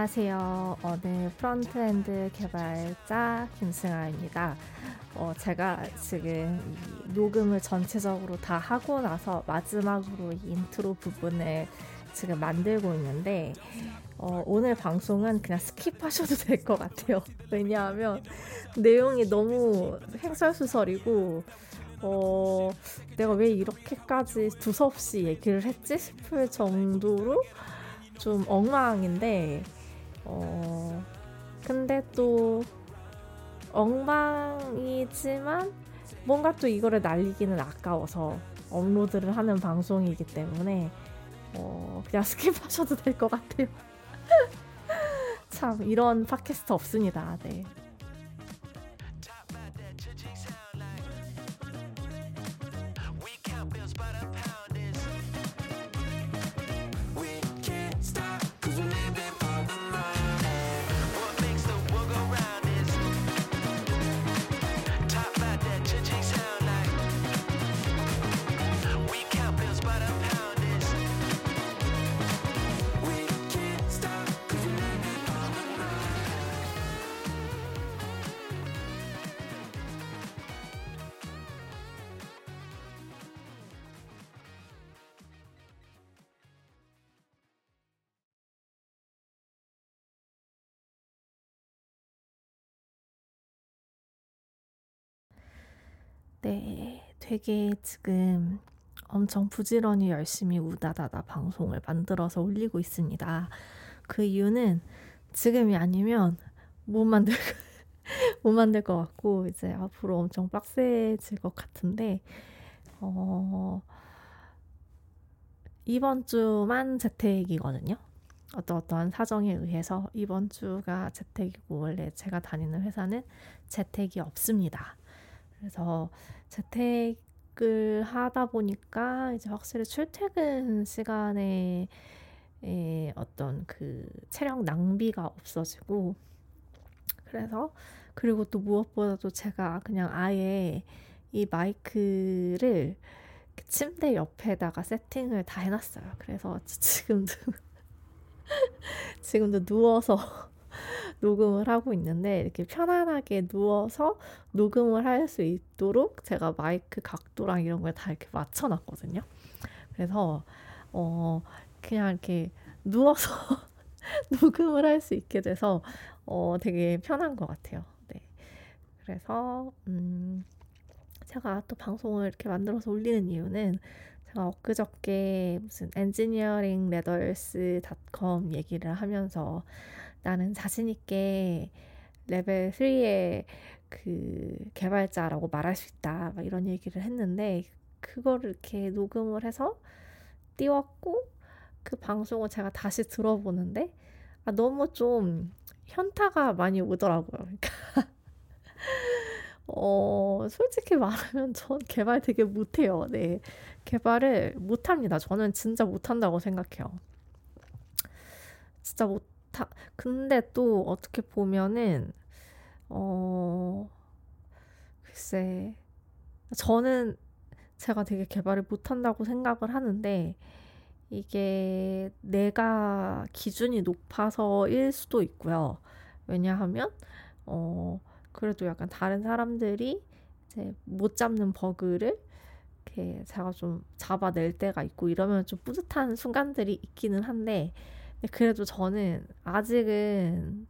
네, 안녕하세요. 오늘 frontend 개발자 김승아입니다. 어, 제가 지금 녹음을 전체적으로 다 하고 나서 마지막으로 인트로 부분을 지금 만들고 있는데 어, 오늘 방송은 그냥 skip하셔도 될 것 같아요. 왜냐하면 내용이 너무 횡설수설이고 어, 내가 왜 이렇게까지 두서없이 얘기를 했지 싶을 정도로 좀 엉망인데 어 근데 또 엉망이지만 뭔가 또 이거를 날리기는 아까워서 업로드를 하는 방송이기 때문에 어 그냥 skip하셔도 될 것 같아요. 참 이런 팟캐스트 없습니다. 네. 네, 되게 지금 엄청 부지런히 열심히 우다다다 방송을 만들어서 올리고 있습니다. 그 이유는 지금이 아니면 못 만들 못 만들 것 같고 이제 앞으로 엄청 빡세질 것 같은데 어 이번 주만 재택이거든요. 어떤 어떠한 사정에 의해서 이번 주가 재택이고 원래 제가 다니는 회사는 재택이 없습니다. 그래서 재택을 하다 보니까 이제 확실히 출퇴근 시간에 어떤 그 체력 낭비가 없어지고 그래서 그리고 또 무엇보다도 제가 그냥 아예 이 마이크를 침대 옆에다가 세팅을 다 해놨어요. 그래서 지금도 지금도 누워서 녹음을 하고 있는데 이렇게 편안하게 누워서 녹음을 할 수 있도록 제가 마이크 각도랑 이런 걸 다 이렇게 맞춰놨거든요. 그래서 어 그냥 이렇게 누워서 녹음을 할 수 있게 돼서 어 되게 편한 것 같아요. 네. 그래서 음 제가 또 방송을 이렇게 만들어서 올리는 이유는 제가 엊그저께 무슨 engineering ladders 닷컴 얘기를 하면서 나는 자신있게 레벨 3의 그 개발자라고 말할 수 있다. 막 이런 얘기를 했는데, 그거를 이렇게 녹음을 해서 띄웠고, 그 방송을 제가 다시 들어보는데, 아, 너무 좀 현타가 많이 오더라고요. 그러니까, 어, 솔직히 말하면 전 개발 되게 못해요. 네. 개발을 못합니다. 저는 진짜 못한다고 생각해요. 진짜 못, 다, 근데 또 어떻게 보면은, 어, 글쎄, 저는 제가 되게 개발을 못한다고 생각을 하는데, 이게 내가 기준이 높아서일 수도 있고요. 왜냐하면, 어, 그래도 약간 다른 사람들이 이제 못 잡는 버그를 이렇게 제가 좀 잡아낼 때가 있고 이러면 좀 뿌듯한 순간들이 있기는 한데, 그래도 저는 아직은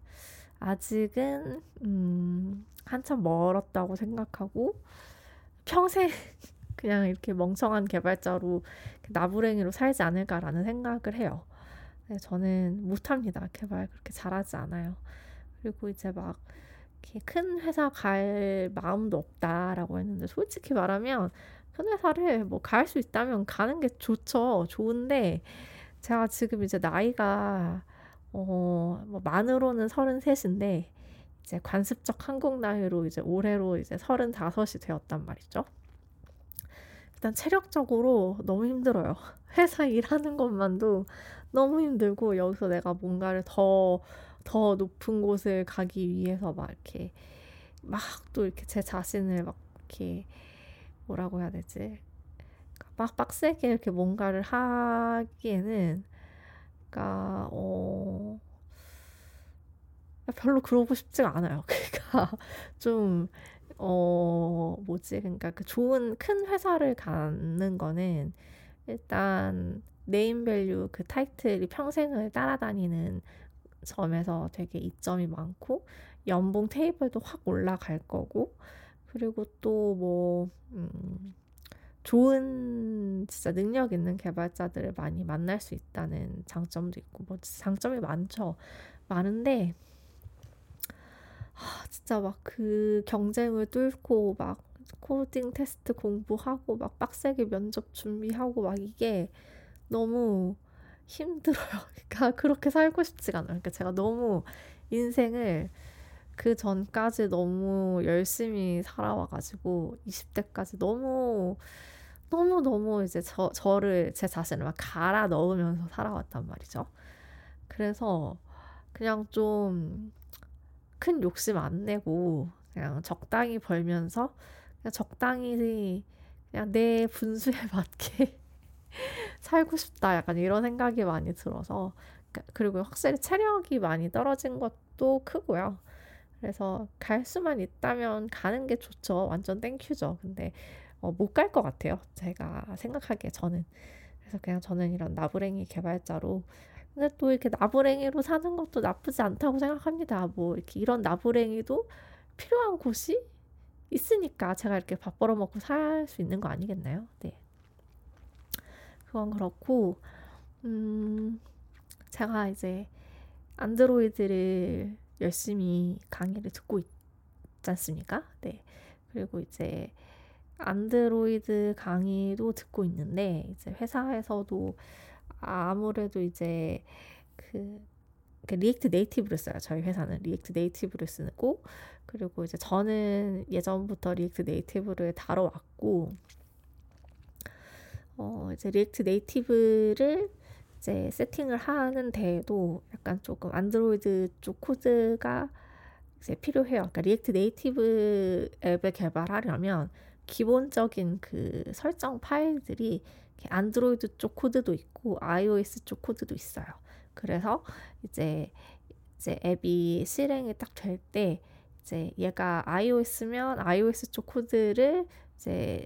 아직은 음, 한참 멀었다고 생각하고 평생 그냥 이렇게 멍청한 개발자로 나부랭이로 살지 않을까라는 생각을 해요. 네, 저는 못합니다. 개발 그렇게 잘하지 않아요. 그리고 이제 막 이렇게 큰 회사 갈 마음도 없다라고 했는데 솔직히 말하면 큰 회사를 뭐 갈 수 있다면 가는 게 좋죠. 좋은데 제가 지금 이제 나이가 어, 뭐 만으로는 33인데 이제 관습적 한국 나이로 이제 올해로 이제 35이 되었단 말이죠. 일단 체력적으로 너무 힘들어요. 회사 일하는 것만도 너무 힘들고 여기서 내가 뭔가를 더더 높은 곳을 가기 위해서 막 이렇게 막 또 이렇게 제 자신을 막 이렇게 뭐라고 해야 되지? 막 빡세게 이렇게 뭔가를 하기에는 그러니까 어 별로 그러고 싶지가 않아요. 그러니까 좀 어, 뭐지? 그러니까 그 좋은 큰 회사를 가는 거는 일단 네임밸류 그 타이틀이 평생을 따라다니는 점에서 되게 이점이 많고 연봉 테이블도 확 올라갈 거고 그리고 또뭐 음, 좋은 진짜 능력 있는 개발자들을 많이 만날 수 있다는 장점도 있고 뭐 장점이 많죠. 많은데 아, 진짜 막 그 경쟁을 뚫고 막 코딩 테스트 공부하고 막 빡세게 면접 준비하고 막 이게 너무 힘들어요. 그러니까 그렇게 살고 싶지가 않아요. 그러니까 제가 너무 인생을 그 전까지 너무 열심히 살아와가지고 20대까지 너무 너무 너무 이제 저, 저를 제 자신을 막 갈아 넣으면서 살아왔단 말이죠. 그래서 그냥 좀 큰 욕심 안 내고 그냥 적당히 벌면서 그냥 적당히 그냥 내 분수에 맞게 살고 싶다 약간 이런 생각이 많이 들어서 그리고 확실히 체력이 많이 떨어진 것도 크고요. 그래서 갈 수만 있다면 가는 게 좋죠. 완전 thank you죠. 근데 어, 못 갈 것 같아요. 제가 생각하기에 저는. 그래서 그냥 저는 이런 나부랭이 개발자로 근데 또 이렇게 나부랭이로 사는 것도 나쁘지 않다고 생각합니다. 뭐 이렇게 이런 나부랭이도 필요한 곳이 있으니까 제가 이렇게 밥 벌어 먹고 살 수 있는 거 아니겠나요? 네. 그건 그렇고 음 제가 이제 안드로이드를 열심히 강의를 듣고 있지 않습니까? 네. 그리고 이제 안드로이드 강의도 듣고 있는데 이제 회사에서도 아무래도 이제 그, 그 React Native를 써요. 저희 회사는 React Native를 쓰고 그리고 이제 저는 예전부터 React Native를 다뤄왔고 어 이제 React Native를 이제 세팅을 하는데도 약간 조금 안드로이드 쪽 코드가 이제 필요해요. 그러니까 React Native 앱을 개발하려면 기본적인 그 설정 파일들이 안드로이드 쪽 코드도 있고 iOS 쪽 코드도 있어요. 그래서 이제 이제 앱이 실행이 딱 될 때 이제 얘가 iOS면 iOS 쪽 코드를 이제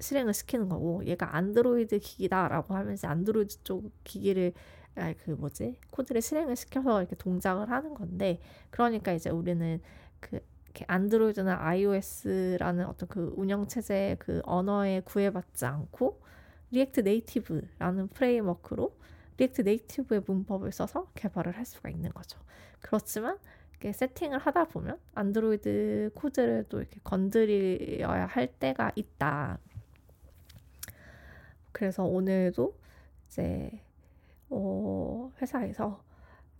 실행을 시키는 거고 얘가 안드로이드 기기다라고 하면 서 안드로이드 쪽 기기를 아, 그 뭐지 코드를 실행을 시켜서 이렇게 동작을 하는 건데 그러니까 이제 우리는 그 Android나 iOS라는 어떤 그 운영 체제의 그 언어에 구애받지 않고 React Native라는 framework로 React Native의 문법을 써서 개발을 할 수가 있는 거죠. 그렇지만 이렇게 세팅을 하다 보면 안드로이드 코드를 또 이렇게 건드려야 할 때가 있다. 그래서 오늘도 이제 어, 회사에서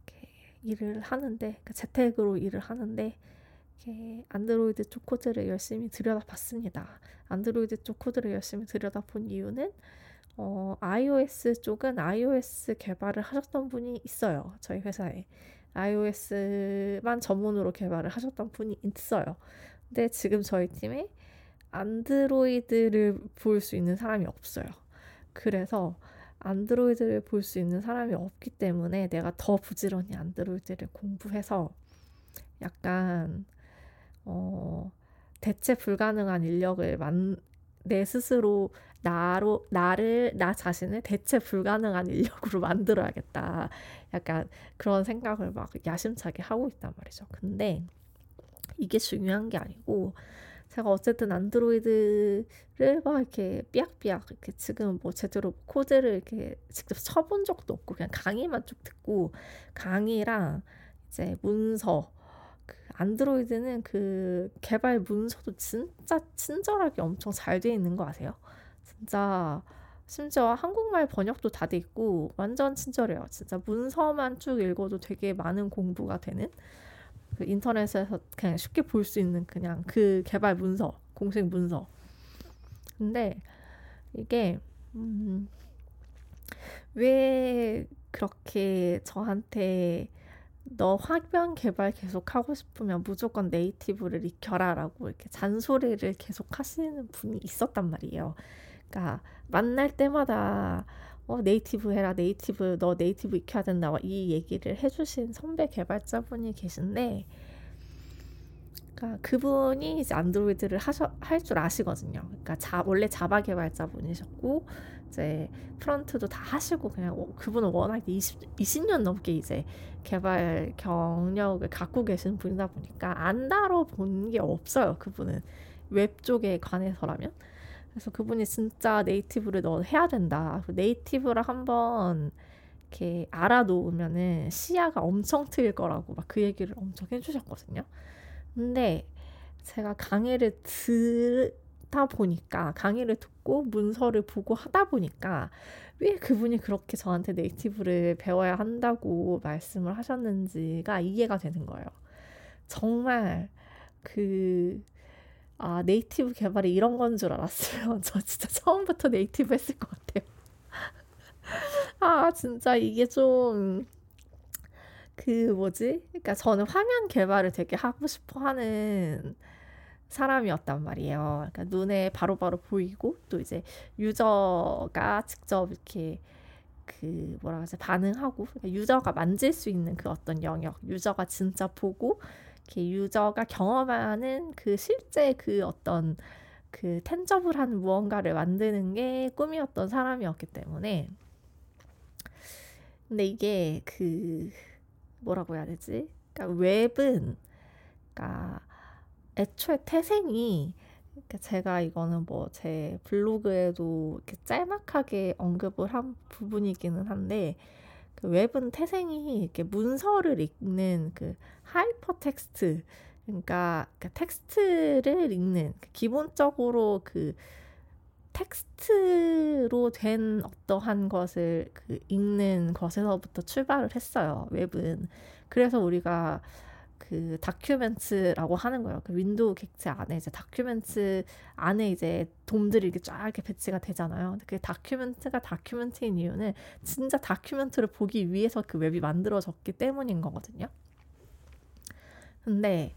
이렇게 일을 하는데 그 재택으로 일을 하는데 이렇게 안드로이드 쪽 코드를 열심히 들여다봤습니다. 안드로이드 쪽 코드를 열심히 들여다본 이유는 어, iOS 쪽은 iOS 개발을 하셨던 분이 있어요. 저희 회사에. iOS만 전문으로 개발을 하셨던 분이 있어요. 근데 지금 저희 팀에 안드로이드를 볼 수 있는 사람이 없어요. 그래서 안드로이드를 볼 수 있는 사람이 없기 때문에 내가 더 부지런히 안드로이드를 공부해서 약간 어 대체 불가능한 인력을 만, 내 스스로 나로 나를 나 자신을 대체 불가능한 인력으로 만들어야겠다. 약간 그런 생각을 막 야심차게 하고 있단 말이죠. 근데 이게 중요한 게 아니고 제가 어쨌든 안드로이드를 막 이렇게 삐약삐약 이렇게 지금 뭐 제대로 코드를 이렇게 직접 쳐본 적도 없고 그냥 강의만 쭉 듣고 강의랑 이제 문서 그 안드로이드는 그 개발 문서도 진짜 친절하게 엄청 잘 돼 있는 거 아세요? 진짜 심지어 한국말 번역도 다 돼 있고 완전 친절해요. 진짜 문서만 쭉 읽어도 되게 많은 공부가 되는 그 인터넷에서 그냥 쉽게 볼 수 있는 그냥 그 개발 문서, 공식 문서. 근데 이게 음, 왜 그렇게 저한테 너 화면 개발 계속 하고 싶으면 무조건 native를 익혀라라고 이렇게 잔소리를 계속 하시는 분이 있었단 말이에요. 그러니까 만날 때마다 어, native 해라, native, 너 native 익혀야 된다. 이 얘기를 해주신 선배 개발자분이 계신데, 그러니까 그분이 이제 Android를 할 줄 아시거든요. 그러니까 자, 원래 Java 개발자분이셨고, 이제 프런트도 다 하시고 그냥 그분은 워낙 20, 20년 넘게 이제 개발 경력을 갖고 계신 분이다 보니까 안 다뤄본 게 없어요. 그분은 웹 쪽에 관해서라면. 그래서 그분이 진짜 native를 너 해야 된다. native를 한번 이렇게 알아놓으면은 시야가 엄청 트일 거라고 막 그 얘기를 엄청 해주셨거든요. 근데 제가 강의를 듣다 보니까 강의를 듣고 문서를 보고 하다 보니까 왜 그분이 그렇게 저한테 네이티브를 배워야 한다고 말씀을 하셨는지가 이해가 되는 거예요. 정말 그 아, 네이티브 개발이 이런 건 줄 알았어요. 저 진짜 처음부터 네이티브 했을 것 같아요. 아, 진짜 이게 좀, 그 뭐지? 그러니까 저는 화면 개발을 되게 하고 싶어 하는 사람이었단 말이에요. 그러니까 눈에 바로바로 바로 보이고 또 이제 유저가 직접 이렇게 그 뭐라 그러지 반응하고 그러니까 유저가 만질 수 있는 그 어떤 영역, 유저가 진짜 보고 이렇게 유저가 경험하는 그 실제 그 어떤 그 텐저블한 무언가를 만드는 게 꿈이었던 사람이었기 때문에 근데 이게 그 뭐라고 해야 되지? 그러니까 웹은 그러니까 애초에 태생이 그러니까 제가 이거는 뭐 제 블로그에도 이렇게 짤막하게 언급을 한 부분이기는 한데 그 웹은 태생이 이렇게 문서를 읽는 그 하이퍼 텍스트 그러니까, 그러니까 텍스트를 읽는 그 기본적으로 그 텍스트로 된 어떠한 것을 그 읽는 것에서부터 출발을 했어요. 웹은 그래서 우리가 그 document라고 하는 거예요. 그 window 객체 안에 이제 document 안에 이제 DOM들이 이렇게 쫙 이렇게 배치가 되잖아요. 그 document가 document인 이유는 진짜 document를 보기 위해서 그 웹이 만들어졌기 때문인 거거든요. 근데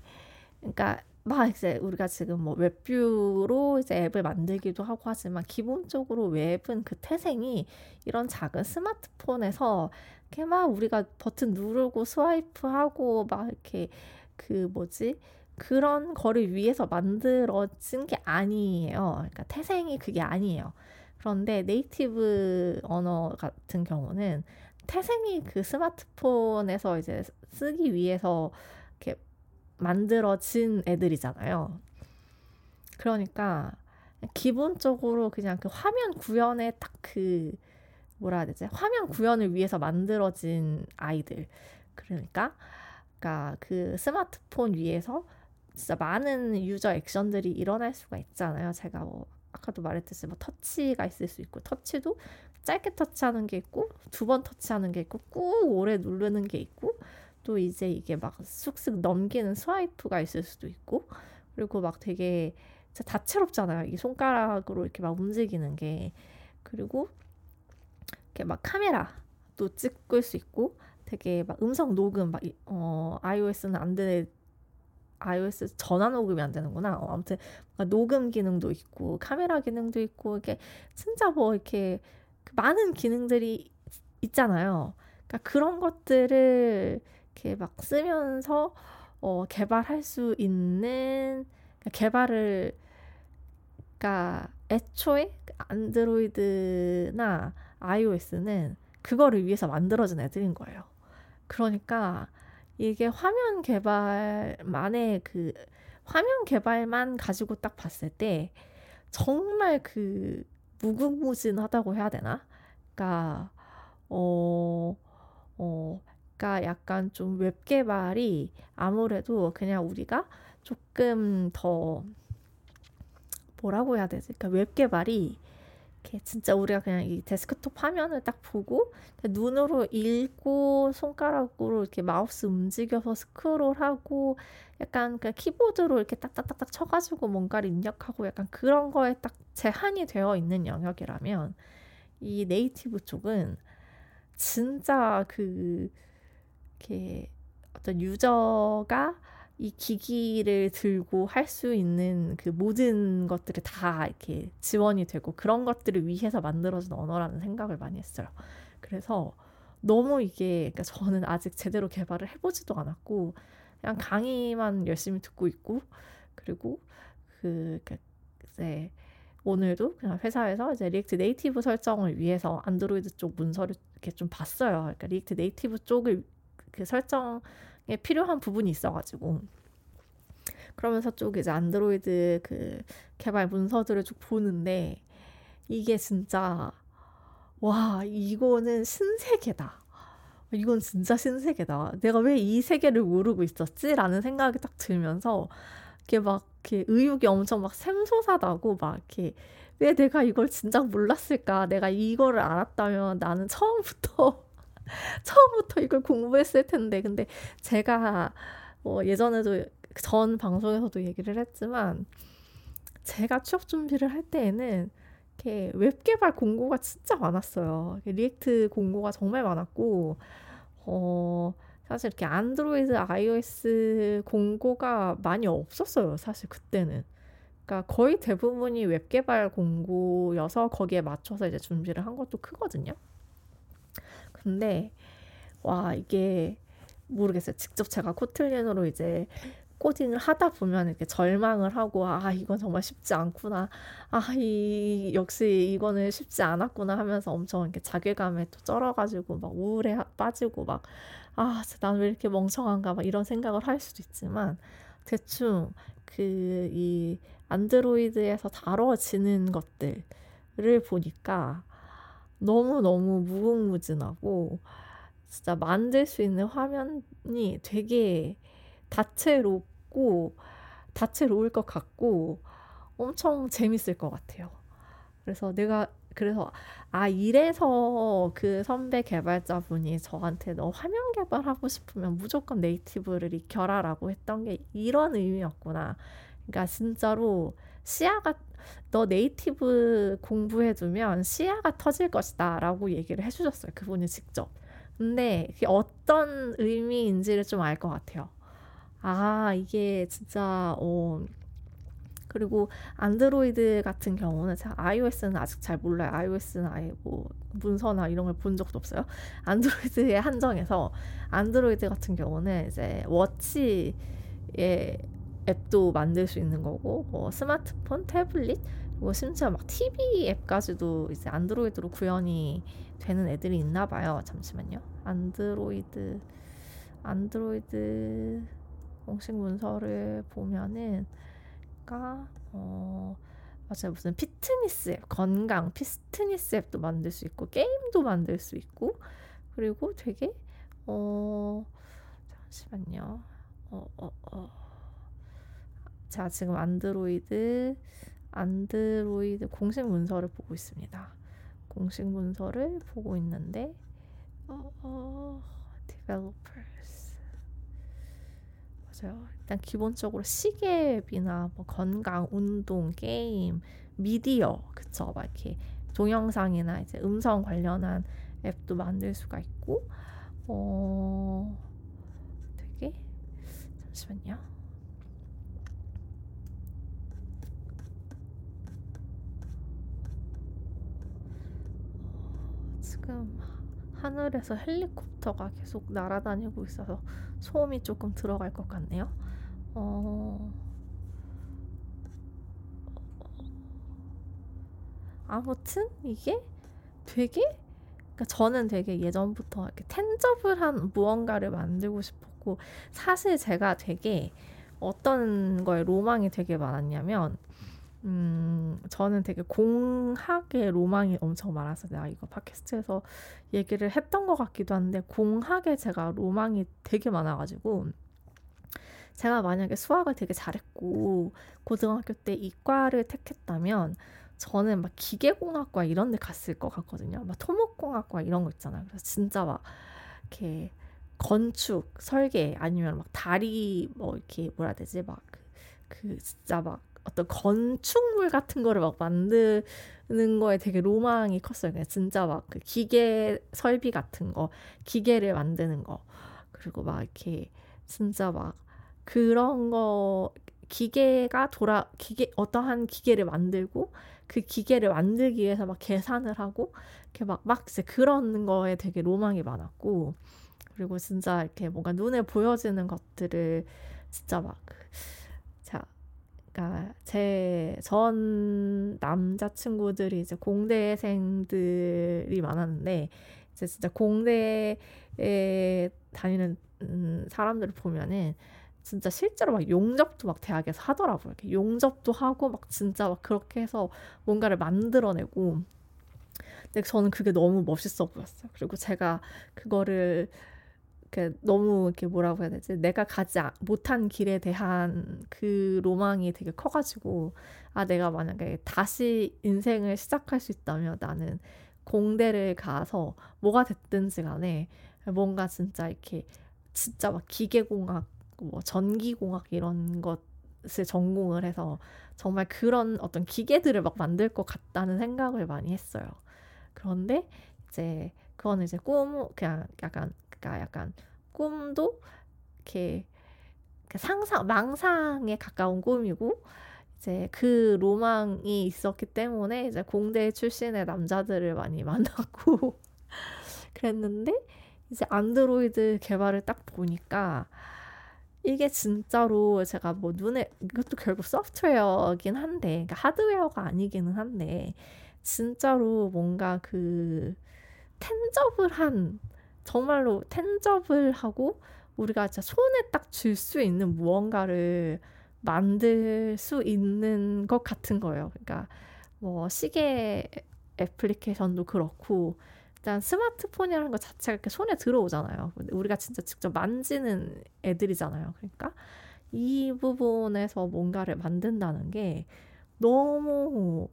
그러니까 막 이제 우리가 지금 뭐 웹뷰로 이제 앱을 만들기도 하고 하지만 기본적으로 웹은 그 태생이 이런 작은 스마트폰에서 이렇게 막 우리가 버튼 누르고 스와이프하고 막 이렇게 그 뭐지 그런 거를 위해서 만들어진 게 아니에요. 그러니까 태생이 그게 아니에요. 그런데 네이티브 언어 같은 경우는 태생이 그 스마트폰에서 이제 쓰기 위해서 이렇게 만들어진 애들이잖아요. 그러니까 기본적으로 그냥 그 화면 구현에 딱 그 뭐라 해야 되지? 화면 구현을 위해서 만들어진 아이들. 그러니까 그러니까 그 스마트폰 위에서 진짜 많은 유저 액션들이 일어날 수가 있잖아요. 제가 뭐 아까도 말했듯이 뭐 터치가 있을 수 있고 터치도 짧게 터치하는 게 있고 두 번 터치하는 게 있고 꾹 오래 누르는 게 있고 또 이제 이게 막 쑥쑥 넘기는 스와이프가 있을 수도 있고 그리고 막 되게 다채롭잖아요. 이 손가락으로 이렇게 막 움직이는 게 그리고 이렇게 막 카메라도 찍을 수 있고 되게 막 음성 녹음 막 어, iOS는 안 되는 iOS 전화 녹음이 안 되는구나. 어, 아무튼 녹음 기능도 있고 카메라 기능도 있고 이게 진짜 뭐 이렇게 그 많은 기능들이 있잖아요. 그러니까 그런 것들을 이렇게 막 쓰면서 어, 개발할 수 있는 그러니까 개발을 그러니까 애초에 안드로이드나 iOS는 그거를 위해서 만들어진 애들인 거예요. 그러니까 이게 화면 개발만의 그 화면 개발만 가지고 딱 봤을 때 정말 그 무궁무진하다고 해야 되나? 그러니까 어, 어, 그러니까 약간 좀 웹 개발이 아무래도 그냥 우리가 조금 더 뭐라고 해야 되지? 그러니까 웹 개발이 이렇게 진짜 우리가 그냥 이 데스크톱 화면을 딱 보고 눈으로 읽고 손가락으로 이렇게 마우스 움직여서 스크롤하고 약간 그 키보드로 이렇게 딱딱딱딱 쳐가지고 뭔가를 입력하고 약간 그런 거에 딱 제한이 되어 있는 영역이라면 이 네이티브 쪽은 진짜 그 이렇게 어떤 유저가 이 기기를 들고 할 수 있는 그 모든 것들이 다 이렇게 지원이 되고 그런 것들을 위해서 만들어진 언어라는 생각을 많이 했어요. 그래서 너무 이게 그러니까 저는 아직 제대로 개발을 해보지도 않았고 그냥 강의만 열심히 듣고 있고 그리고 그 이제 오늘도 그냥 회사에서 이제 React Native 설정을 위해서 안드로이드 쪽 문서를 이렇게 좀 봤어요. 그러니까 React Native 쪽을 그 설정에 필요한 부분이 있어가지고 그러면서 쪽 이제 안드로이드 그 개발 문서들을 쭉 보는데 이게 진짜 와 이거는 신세계다. 이건 진짜 신세계다. 내가 왜 이 세계를 모르고 있었지?라는 생각이 딱 들면서 이렇게 막 이렇게 의욕이 엄청 막 샘솟아나고 막 이렇게 왜 내가 이걸 진짜 몰랐을까? 내가 이거를 알았다면 나는 처음부터 처음부터 이걸 공부했을 텐데. 근데 제가 뭐 예전에도 전 방송에서도 얘기를 했지만 제가 취업 준비를 할 때에는 이렇게 웹 개발 공고가 진짜 많았어요. React 공고가 정말 많았고 어 사실 이렇게 안드로이드, iOS 공고가 많이 없었어요. 사실 그때는. 그러니까 거의 대부분이 웹 개발 공고여서 거기에 맞춰서 이제 준비를 한 것도 크거든요. 근데 와 이게 모르겠어요. 직접 제가 코틀린으로 이제 코딩을 하다 보면 이렇게 절망을 하고 아 이건 정말 쉽지 않구나 아 이 역시 이거는 쉽지 않았구나 하면서 엄청 이렇게 자괴감에 또 쩔어가지고 막 우울에 빠지고 막 아, 나는 왜 이렇게 멍청한가 막 이런 생각을 할 수도 있지만 대충 그 이 안드로이드에서 다뤄지는 것들을 보니까 너무너무 무궁무진하고 진짜 만들 수 있는 화면이 되게 다채롭고 다채로울 것 같고 엄청 재밌을 것 같아요. 그래서 내가 그래서 아 이래서 그 선배 개발자분이 저한테 너 화면 개발하고 싶으면 무조건 네이티브를 익혀라라고 했던 게 이런 의미였구나. 그러니까 진짜로 시야가 너 네이티브 공부해두면 시야가 터질 것이다 라고 얘기를 해주셨어요. 그분이 직접. 근데 그게 어떤 의미인지를 좀 알 것 같아요. 아 이게 진짜 어 그리고 안드로이드 같은 경우는 제가 iOS는 아직 잘 몰라요. iOS는 아예 뭐 문서나 이런 걸 본 적도 없어요. 안드로이드에 한정해서 안드로이드 같은 경우는 이제 워치의 앱도 만들 수 있는 거고 뭐 스마트폰, 태블릿 뭐 심지어 막 TV 앱까지도 이제 안드로이드로 구현이 되는 애들이 있나 봐요. 잠시만요. 안드로이드 안드로이드 공식 문서를 보면은 아까 어 맞아요 무슨 피트니스 앱 건강 피트니스 앱도 만들 수 있고 게임도 만들 수 있고 그리고 되게 어 잠시만요 어 어, 어. 자 지금 안드로이드 안드로이드 공식 문서를 보고 있습니다 공식 문서를 보고 있는데 어, 어, developers 맞아요. 일단 기본적으로 시계비나 뭐 건강, 운동, 게임, 미디어, 그쵸? 막 이렇게 동영상이나 이제 음성 관련한 앱도 만들 수가 있고, 어, 되게, 잠시만요. 어, 지금 하늘에서 헬리콥터가 계속 날아다니고 있어서 소음이 조금 들어갈 것 같네요. 어... 아무튼 이게 되게 그러니까 저는 되게 예전부터 이렇게 텐저블한 무언가를 만들고 싶었고 사실 제가 되게 어떤 거에 로망이 되게 많았냐면 음, 저는 되게 공학의 로망이 엄청 많아서 내가 이거 팟캐스트에서 얘기를 했던 것 같기도 한데 공학에 제가 로망이 되게 많아가지고 제가 만약에 수학을 되게 잘했고 고등학교 때 이과를 택했다면 저는 막 기계공학과 이런 데 갔을 것 같거든요. 막 토목공학과 이런 거 있잖아요. 그래서 진짜 막 이렇게 건축, 설계 아니면 막 다리 뭐 이렇게 뭐라 해야 되지? 막그 진짜 막 어떤 건축물 같은 거를 막 만드는 거에 되게 로망이 컸어요. 그냥 진짜 막 그 기계 설비 같은 거, 기계를 만드는 거. 그리고 막 이렇게 진짜 막 그런 거 기계가 돌아 기계 어떠한 기계를 만들고 그 기계를 만들기 위해서 막 계산을 하고 이렇게 막막 이제 그런 거에 되게 로망이 많았고 그리고 진짜 이렇게 뭔가 눈에 보여지는 것들을 진짜 막 자, 그러니까 제 전 남자친구들이 이제 공대생들이 많았는데 이제 진짜 공대에 다니는 음, 사람들을 보면은 진짜 실제로 막 용접도 막 대학에서 하더라고요. 용접도 하고 막 진짜 막 그렇게 해서 뭔가를 만들어내고. 근데 저는 그게 너무 멋있어 보였어요. 그리고 제가 그거를 이렇게 너무 이렇게 뭐라고 해야 되지? 내가 가지 못한 길에 대한 그 로망이 되게 커가지고 아 내가 만약에 다시 인생을 시작할 수 있다면 나는 공대를 가서 뭐가 됐든지 간에 뭔가 진짜 이렇게 진짜 막 기계공학 뭐 전기공학 이런 것을 전공을 해서 정말 그런 어떤 기계들을 막 만들 것 같다는 생각을 많이 했어요. 그런데 이제 그거는 이제 꿈 그냥 약간 그러니까 약간 꿈도 이렇게 상상 망상에 가까운 꿈이고 이제 그 로망이 있었기 때문에 이제 공대 출신의 남자들을 많이 만났고 그랬는데 이제 안드로이드 개발을 딱 보니까 이게 진짜로 제가 뭐 눈에 이것도 결국 소프트웨어긴 한데 그러니까 하드웨어가 아니기는 한데 진짜로 뭔가 그 텐접을 한 정말로 텐접을 하고 우리가 진짜 손에 딱 줄 수 있는 무언가를 만들 수 있는 것 같은 거예요. 그러니까 뭐 시계 애플리케이션도 그렇고 일단 스마트폰이라는 것 자체가 이렇게 손에 들어오잖아요. 우리가 진짜 직접 만지는 애들이잖아요. 그러니까 이 부분에서 뭔가를 만든다는 게 너무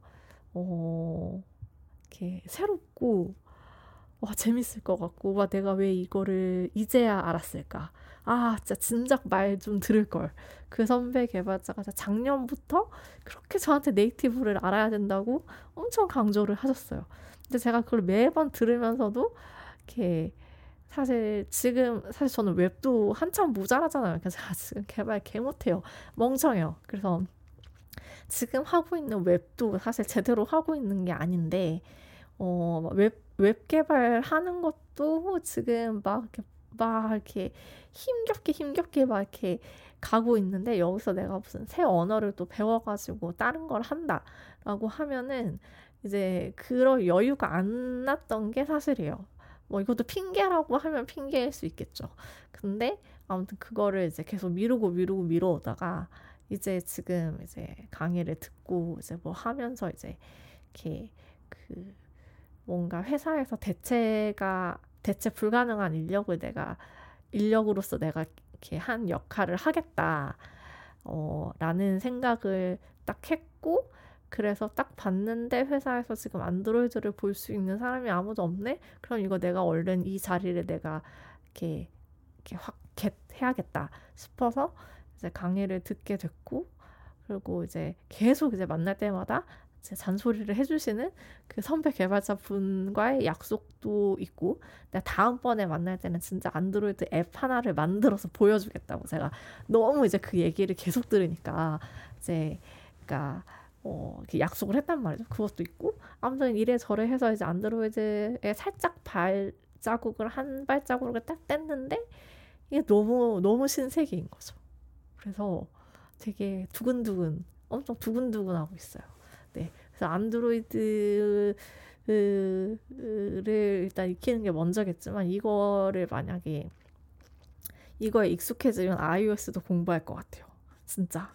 어 이렇게 새롭고 와 재밌을 것 같고 와 내가 왜 이거를 이제야 알았을까 아 진짜 진작 말 좀 들을 걸 그 선배 개발자가 작년부터 그렇게 저한테 native를 알아야 된다고 엄청 강조를 하셨어요 근데 제가 그걸 매번 들으면서도 이렇게 사실 지금 사실 저는 웹도 한참 모자라잖아요. 그래서 지금 개발 개 못해요. 멍청해요. 그래서 지금 하고 있는 웹도 사실 제대로 하고 있는 게 아닌데 어, 웹, 웹 개발하는 것도 지금 막 이렇게 막 이렇게 힘겹게 힘겹게 막 이렇게 가고 있는데 여기서 내가 무슨 새 언어를 또 배워가지고 다른 걸 한다라고 하면은 이제 그런 여유가 안 났던 게 사실이에요. 뭐 이것도 핑계라고 하면 핑계일 수 있겠죠. 근데 아무튼 그거를 이제 계속 미루고 미루고 미뤄오다가 이제 지금 이제 강의를 듣고 이제 뭐 하면서 이제 이렇게 그 뭔가 회사에서 대체가 대체 불가능한 인력을 내가 인력으로서 내가 이렇게 한 역할을 하겠다. 어, 라는 생각을 딱 했고, 그래서 딱 봤는데 회사에서 지금 안드로이드를 볼 수 있는 사람이 아무도 없네? 그럼 이거 내가 얼른 이 자리를 내가 이렇게, 이렇게 확 해야겠다 싶어서 이제 강의를 듣게 됐고, 그리고 이제 계속 이제 만날 때마다 제 잔소리를 해주시는 그 선배 개발자 분과의 약속도 있고, 내가 다음번에 만날 때는 진짜 안드로이드 앱 하나를 만들어서 보여주겠다고 제가 너무 이제 그 얘기를 계속 들으니까, 이제, 그니까, 어, 약속을 했단 말이죠. 그것도 있고. 아무튼 이래저래 해서 이제 안드로이드에 살짝 발자국을 한 발자국을 딱 뗐는데 이게 너무 너무 신세계인 거죠. 그래서 되게 두근두근 엄청 두근두근 하고 있어요. 네. 그래서 Android를 일단 익히는 게 먼저겠지만 이거를 만약에 이거에 익숙해지면 iOS도 공부할 것 같아요. 진짜.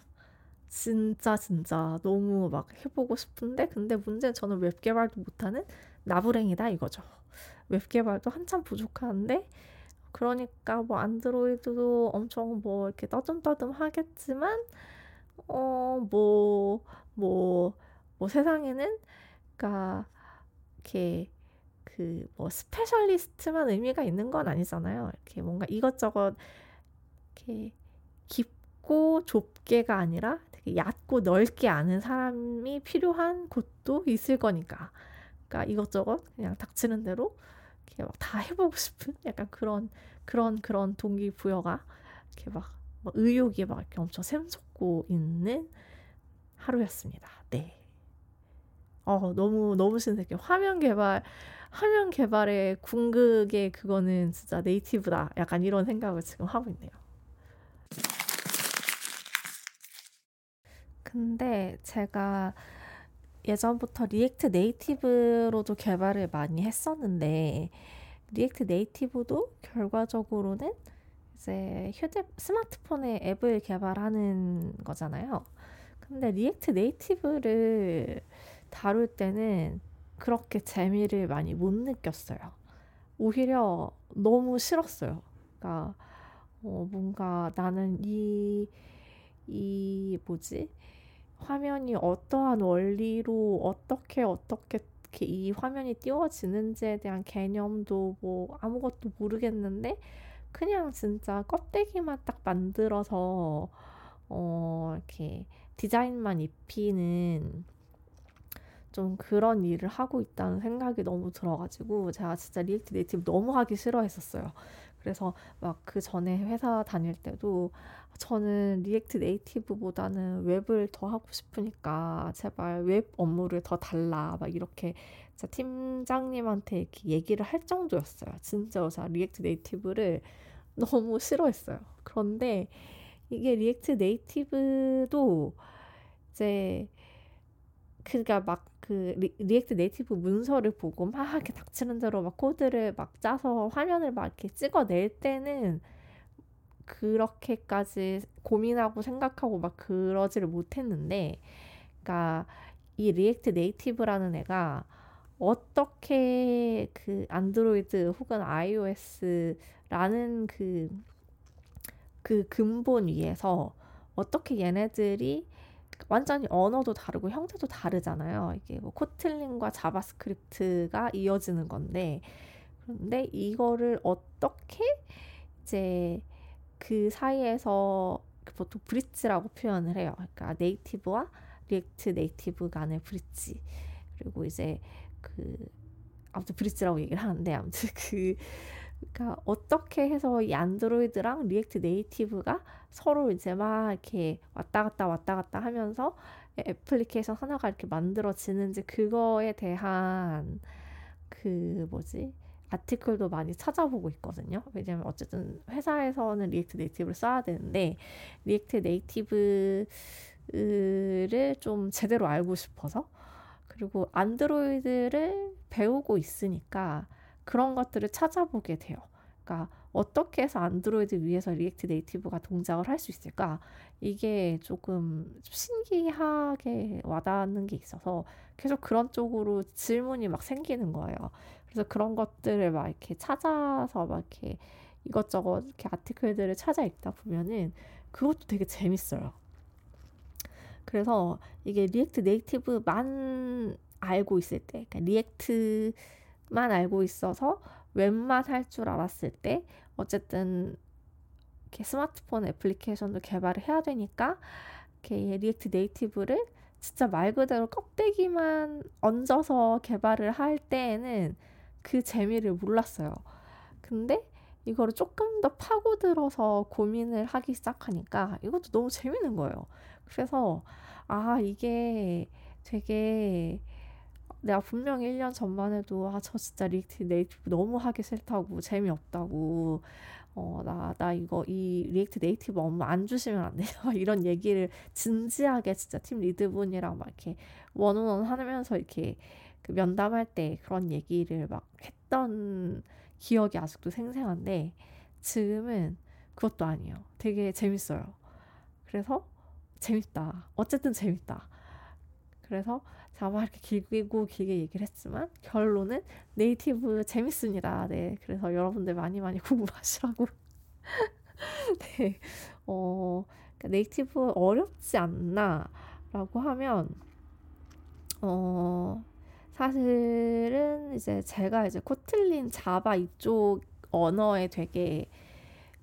진짜 진짜 너무 막 해보고 싶은데 근데 문제는 저는 웹 개발도 못하는 나부랭이다 이거죠. 웹 개발도 한참 부족한데 그러니까 뭐 Android도 엄청 뭐 이렇게 떠듬떠듬 하겠지만 어 뭐뭐 뭐, 뭐 세상에는 그니까 이렇게 그 뭐 specialist만 의미가 있는 건 아니잖아요. 이렇게 뭔가 이것저것 이렇게 깊고 좁게가 아니라 얕고 넓게 아는 사람이 필요한 곳도 있을 거니까. 그러니까 이것저것 그냥 닥치는 대로 이렇게 막 다 해보고 싶은 약간 그런 그런 그런 동기부여가 이렇게 막막 의욕이 막 이렇게 엄청 샘솟고 있는 하루였습니다. 네. 어, 너무, 너무 신세계. 화면 개발, 화면 개발의 궁극의 그거는 진짜 native다. 약간 이런 생각을 지금 하고 있네요. 근데 제가 예전부터 React Native로도 개발을 많이 했었는데 React Native도 결과적으로는 이제 휴대 스마트폰에 앱을 개발하는 거잖아요. 근데 React Native를 다룰 때는 그렇게 재미를 많이 못 느꼈어요. 오히려 너무 싫었어요. 그러니까 어, 뭔가 나는 이, 이 뭐지? 화면이 어떠한 원리로 어떻게 어떻게 이 화면이 띄워지는지에 대한 개념도 뭐 아무것도 모르겠는데 그냥 진짜 껍데기만 딱 만들어서 어 이렇게 디자인만 입히는 좀 그런 일을 하고 있다는 생각이 너무 들어가지고 제가 진짜 React Native 너무 하기 싫어했었어요. 그래서 막 그 전에 회사 다닐 때도 저는 React Native보다는 웹을 더 하고 싶으니까 제발 웹 업무를 더 달라 막 이렇게 팀장님한테 이렇게 얘기를 할 정도였어요. 진짜 제가 React Native를 너무 싫어했어요. 그런데 이게 React Native도 이제 그니까 막 그 React Native 문서를 보고 막 이렇게 닥치는 대로 막 코드를 막 짜서 화면을 막 이렇게 찍어낼 때는 그렇게까지 고민하고 생각하고 막 그러지를 못했는데, 그러니까 이 React Native라는 애가 어떻게 그 안드로이드 혹은 iOS라는 그, 그 근본 위에서 어떻게 얘네들이 완전히 언어도 다르고 형태도 다르잖아요. 이게 뭐 Kotlin과 JavaScript가 이어지는 건데, 그런데 이거를 어떻게 이제 그 사이에서 그 보통 bridge라고 표현을 해요. 그러니까 native와 React Native 간의 bridge. 그리고 이제 그 아무튼 bridge라고 얘기를 하는데 아무튼 그 그러니까 어떻게 해서 이 Android랑 React Native가 서로 이제 막 이렇게 왔다 갔다 왔다 갔다 하면서 애플리케이션 하나가 이렇게 만들어지는지 그거에 대한 그 뭐지 article도 많이 찾아보고 있거든요. 왜냐면 어쨌든 회사에서는 React Native를 써야 되는데 React Native를 좀 제대로 알고 싶어서 그리고 Android를 배우고 있으니까 그런 것들을 찾아보게 돼요. 그러니까 어떻게 해서 안드로이드 위에서 React Native가 동작을 할 수 있을까? 이게 조금 신기하게 와닿는 게 있어서 계속 그런 쪽으로 질문이 막 생기는 거예요. 그래서 그런 것들을 막 이렇게 찾아서 막 이렇게 이것저것 이렇게 article들을 찾아 읽다 보면은 그것도 되게 재밌어요. 그래서 이게 React Native만 알고 있을 때, 그러니까 React만 알고 있어서 웹만 할 줄 알았을 때, 어쨌든 이렇게 스마트폰 애플리케이션도 개발을 해야 되니까 이렇게 React Native를 진짜 말 그대로 껍데기만 얹어서 개발을 할 때에는 그 재미를 몰랐어요. 근데 이거를 조금 더 파고들어서 고민을 하기 시작하니까 이것도 너무 재밌는 거예요. 그래서 아 이게 되게 내가 분명히 1년 전만 해도 아 저 진짜 React Native 너무 하기 싫다고 재미없다고 어나나 이거 이 React Native 업무 안 주시면 안 돼요 이런 얘기를 진지하게 진짜 팀 리드분이랑 막 이렇게 원원원 하면서 이렇게 그 면담할 때 그런 얘기를 막 했던 기억이 아직도 생생한데 지금은 그것도 아니에요. 되게 재밌어요. 그래서 재밌다. 어쨌든 재밌다. 그래서 제가 막 이렇게 길고 길게 얘기를 했지만 결론은 네이티브 재밌습니다. 네. 그래서 여러분들 많이 많이 공부하시라고. 네. 어, 그러니까 native 어렵지 않나? 라고 하면, 어, 사실은 이제 제가 이제 Kotlin Java 이쪽 언어에 되게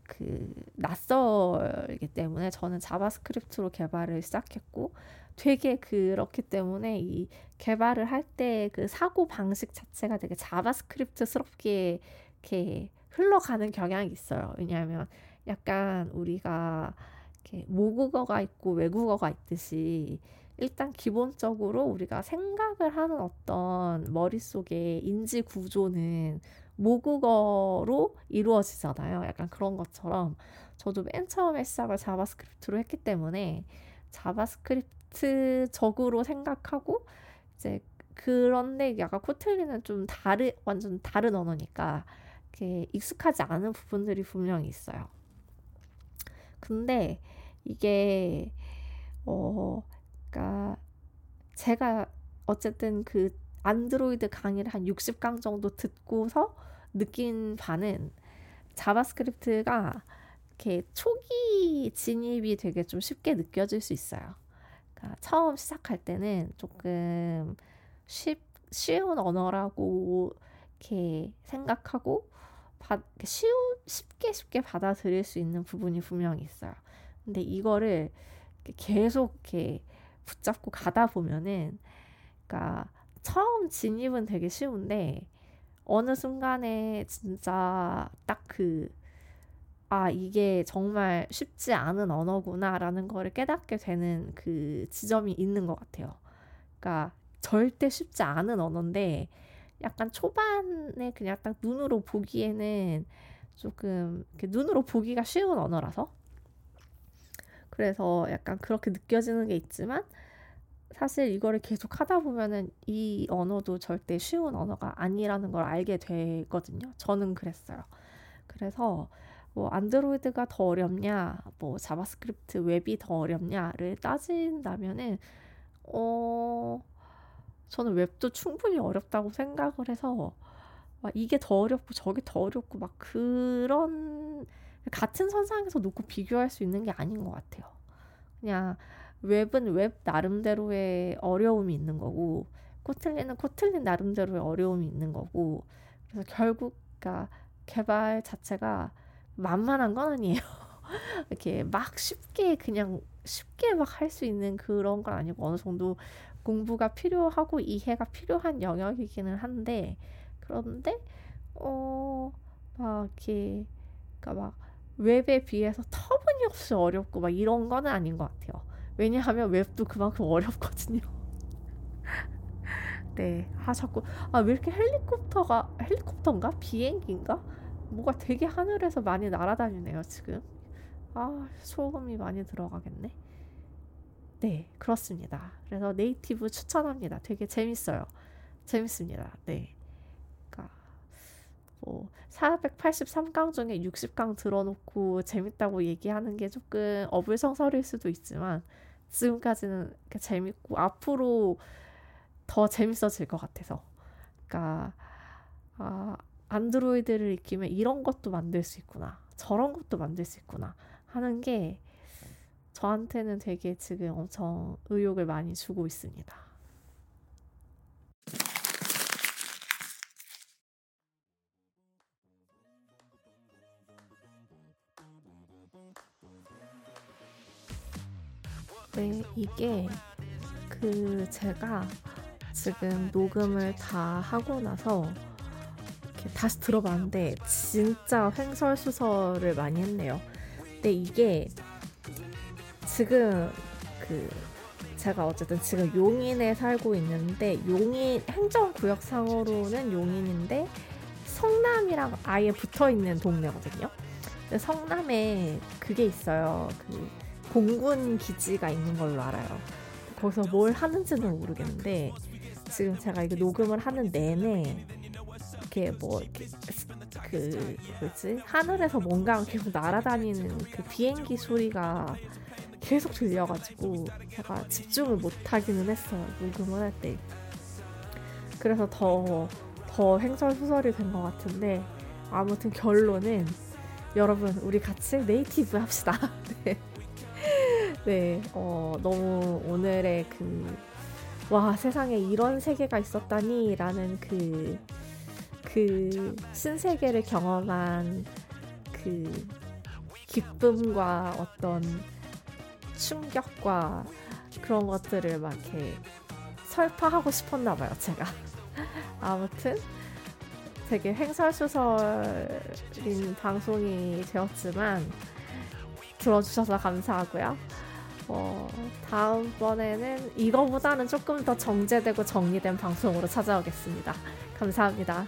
그 낯설기 때문에 저는 JavaScript로 개발을 시작했고 되게 그렇기 때문에 이 개발을 할 때 그 사고 방식 자체가 되게 JavaScript스럽게 이렇게 흘러가는 경향이 있어요. 왜냐하면 약간 우리가 이렇게 모국어가 있고 외국어가 있듯이 일단 기본적으로 우리가 생각을 하는 어떤 머릿속의 인지 구조는 모국어로 이루어지잖아요. 약간 그런 것처럼 저도 맨 처음에 시작을 JavaScript로 했기 때문에 JavaScript적으로 생각하고 이제 그런데 약간 Kotlin은 좀 다른 완전 다른 언어니까 이렇게 익숙하지 않은 부분들이 분명히 있어요. 근데 이게 어 그러니까 제가 어쨌든 그 안드로이드 강의를 한 60강 정도 듣고서 느낀 바는 JavaScript가 이렇게 초기 진입이 되게 좀 쉽게 느껴질 수 있어요. 그러니까 처음 시작할 때는 조금 쉽, 쉬운 언어라고 이렇게 생각하고 바, 쉬우, 쉽게 쉽게 받아들일 수 있는 부분이 분명히 있어요. 근데 이거를 계속 이렇게 붙잡고 가다 보면은, 그러니까 처음 진입은 되게 쉬운데 어느 순간에 진짜 딱 그, 아, 이게 정말 쉽지 않은 언어구나라는 거를 깨닫게 되는 그 지점이 있는 것 같아요. 그러니까 절대 쉽지 않은 언어인데 약간 초반에 그냥 딱 눈으로 보기에는 조금 눈으로 보기가 쉬운 언어라서 그래서 약간 그렇게 느껴지는 게 있지만 사실 이거를 계속 하다 보면은 이 언어도 절대 쉬운 언어가 아니라는 걸 알게 되거든요. 저는 그랬어요. 그래서 뭐 Android가 더 어렵냐, 뭐 JavaScript 웹이 더 어렵냐를 따진다면은 어 저는 웹도 충분히 어렵다고 생각을 해서 막 이게 더 어렵고 저게 더 어렵고 막 그런 같은 선상에서 놓고 비교할 수 있는 게 아닌 것 같아요. 그냥 웹은 웹 나름대로의 어려움이 있는 거고 Kotlin은 Kotlin 나름대로의 어려움이 있는 거고 그래서 결국 그러니까 개발 자체가 만만한 건 아니에요. 이렇게 막 쉽게 그냥 쉽게 막 할 수 있는 그런 건 아니고 어느 정도 공부가 필요하고 이해가 필요한 영역이기는 한데 그런데 어막 이렇게 그러니까 막 웹에 비해서 터무니없이 어렵고 막 이런 거는 아닌 것 같아요. 왜냐하면 웹도 그만큼 어렵거든요. 네, 아 자꾸 아 왜 이렇게 헬리콥터가 헬리콥터인가 비행기인가 뭐가 되게 하늘에서 많이 날아다니네요 지금. 아 소음이 많이 들어가겠네. 네, 그렇습니다. 그래서 네이티브 추천합니다. 되게 재밌어요. 재밌습니다. 네. 그러니까 뭐 483강 중에 60강 들어놓고 재밌다고 얘기하는 게 조금 어불성설일 수도 있지만 지금까지는 재밌고 앞으로 더 재밌어질 것 같아서. 그러니까 아, 안드로이드를 익히면 이런 것도 만들 수 있구나. 저런 것도 만들 수 있구나. 하는 게 저한테는 되게 지금 엄청 의욕을 많이 주고 있습니다. 네, 이게 그 제가 지금 녹음을 다 하고 나서 이렇게 다시 들어봤는데 진짜 횡설수설을 많이 했네요. 근데 이게 지금 그 제가 어쨌든 지금 용인에 살고 있는데 용인 행정구역상으로는 용인인데 성남이랑 아예 붙어 있는 동네거든요. 성남에 그게 있어요. 그 공군 기지가 있는 걸로 알아요. 거기서 뭘 하는지는 모르겠는데 지금 제가 이게 녹음을 하는 내내 이렇게 뭐 이렇게 그 뭐지 하늘에서 뭔가 계속 날아다니는 그 비행기 소리가 계속 들려가지고 제가 집중을 못하기는 했어요 녹음을 할 때. 그래서 더, 더 횡설수설이 된 것 같은데 아무튼 결론은 여러분 우리 같이 네이티브 합시다. 네. 네, 어, 너무 오늘의 그, 와, 세상에 이런 세계가 있었다니, 라는 그, 그 신세계를 경험한 그 기쁨과 어떤 충격과 그런 것들을 막 이렇게 설파하고 싶었나 봐요, 제가. 아무튼 되게 횡설수설인 방송이 되었지만 들어주셔서 감사하고요. 어, 다음번에는 이거보다는 조금 더 정제되고 정리된 방송으로 찾아오겠습니다. 감사합니다.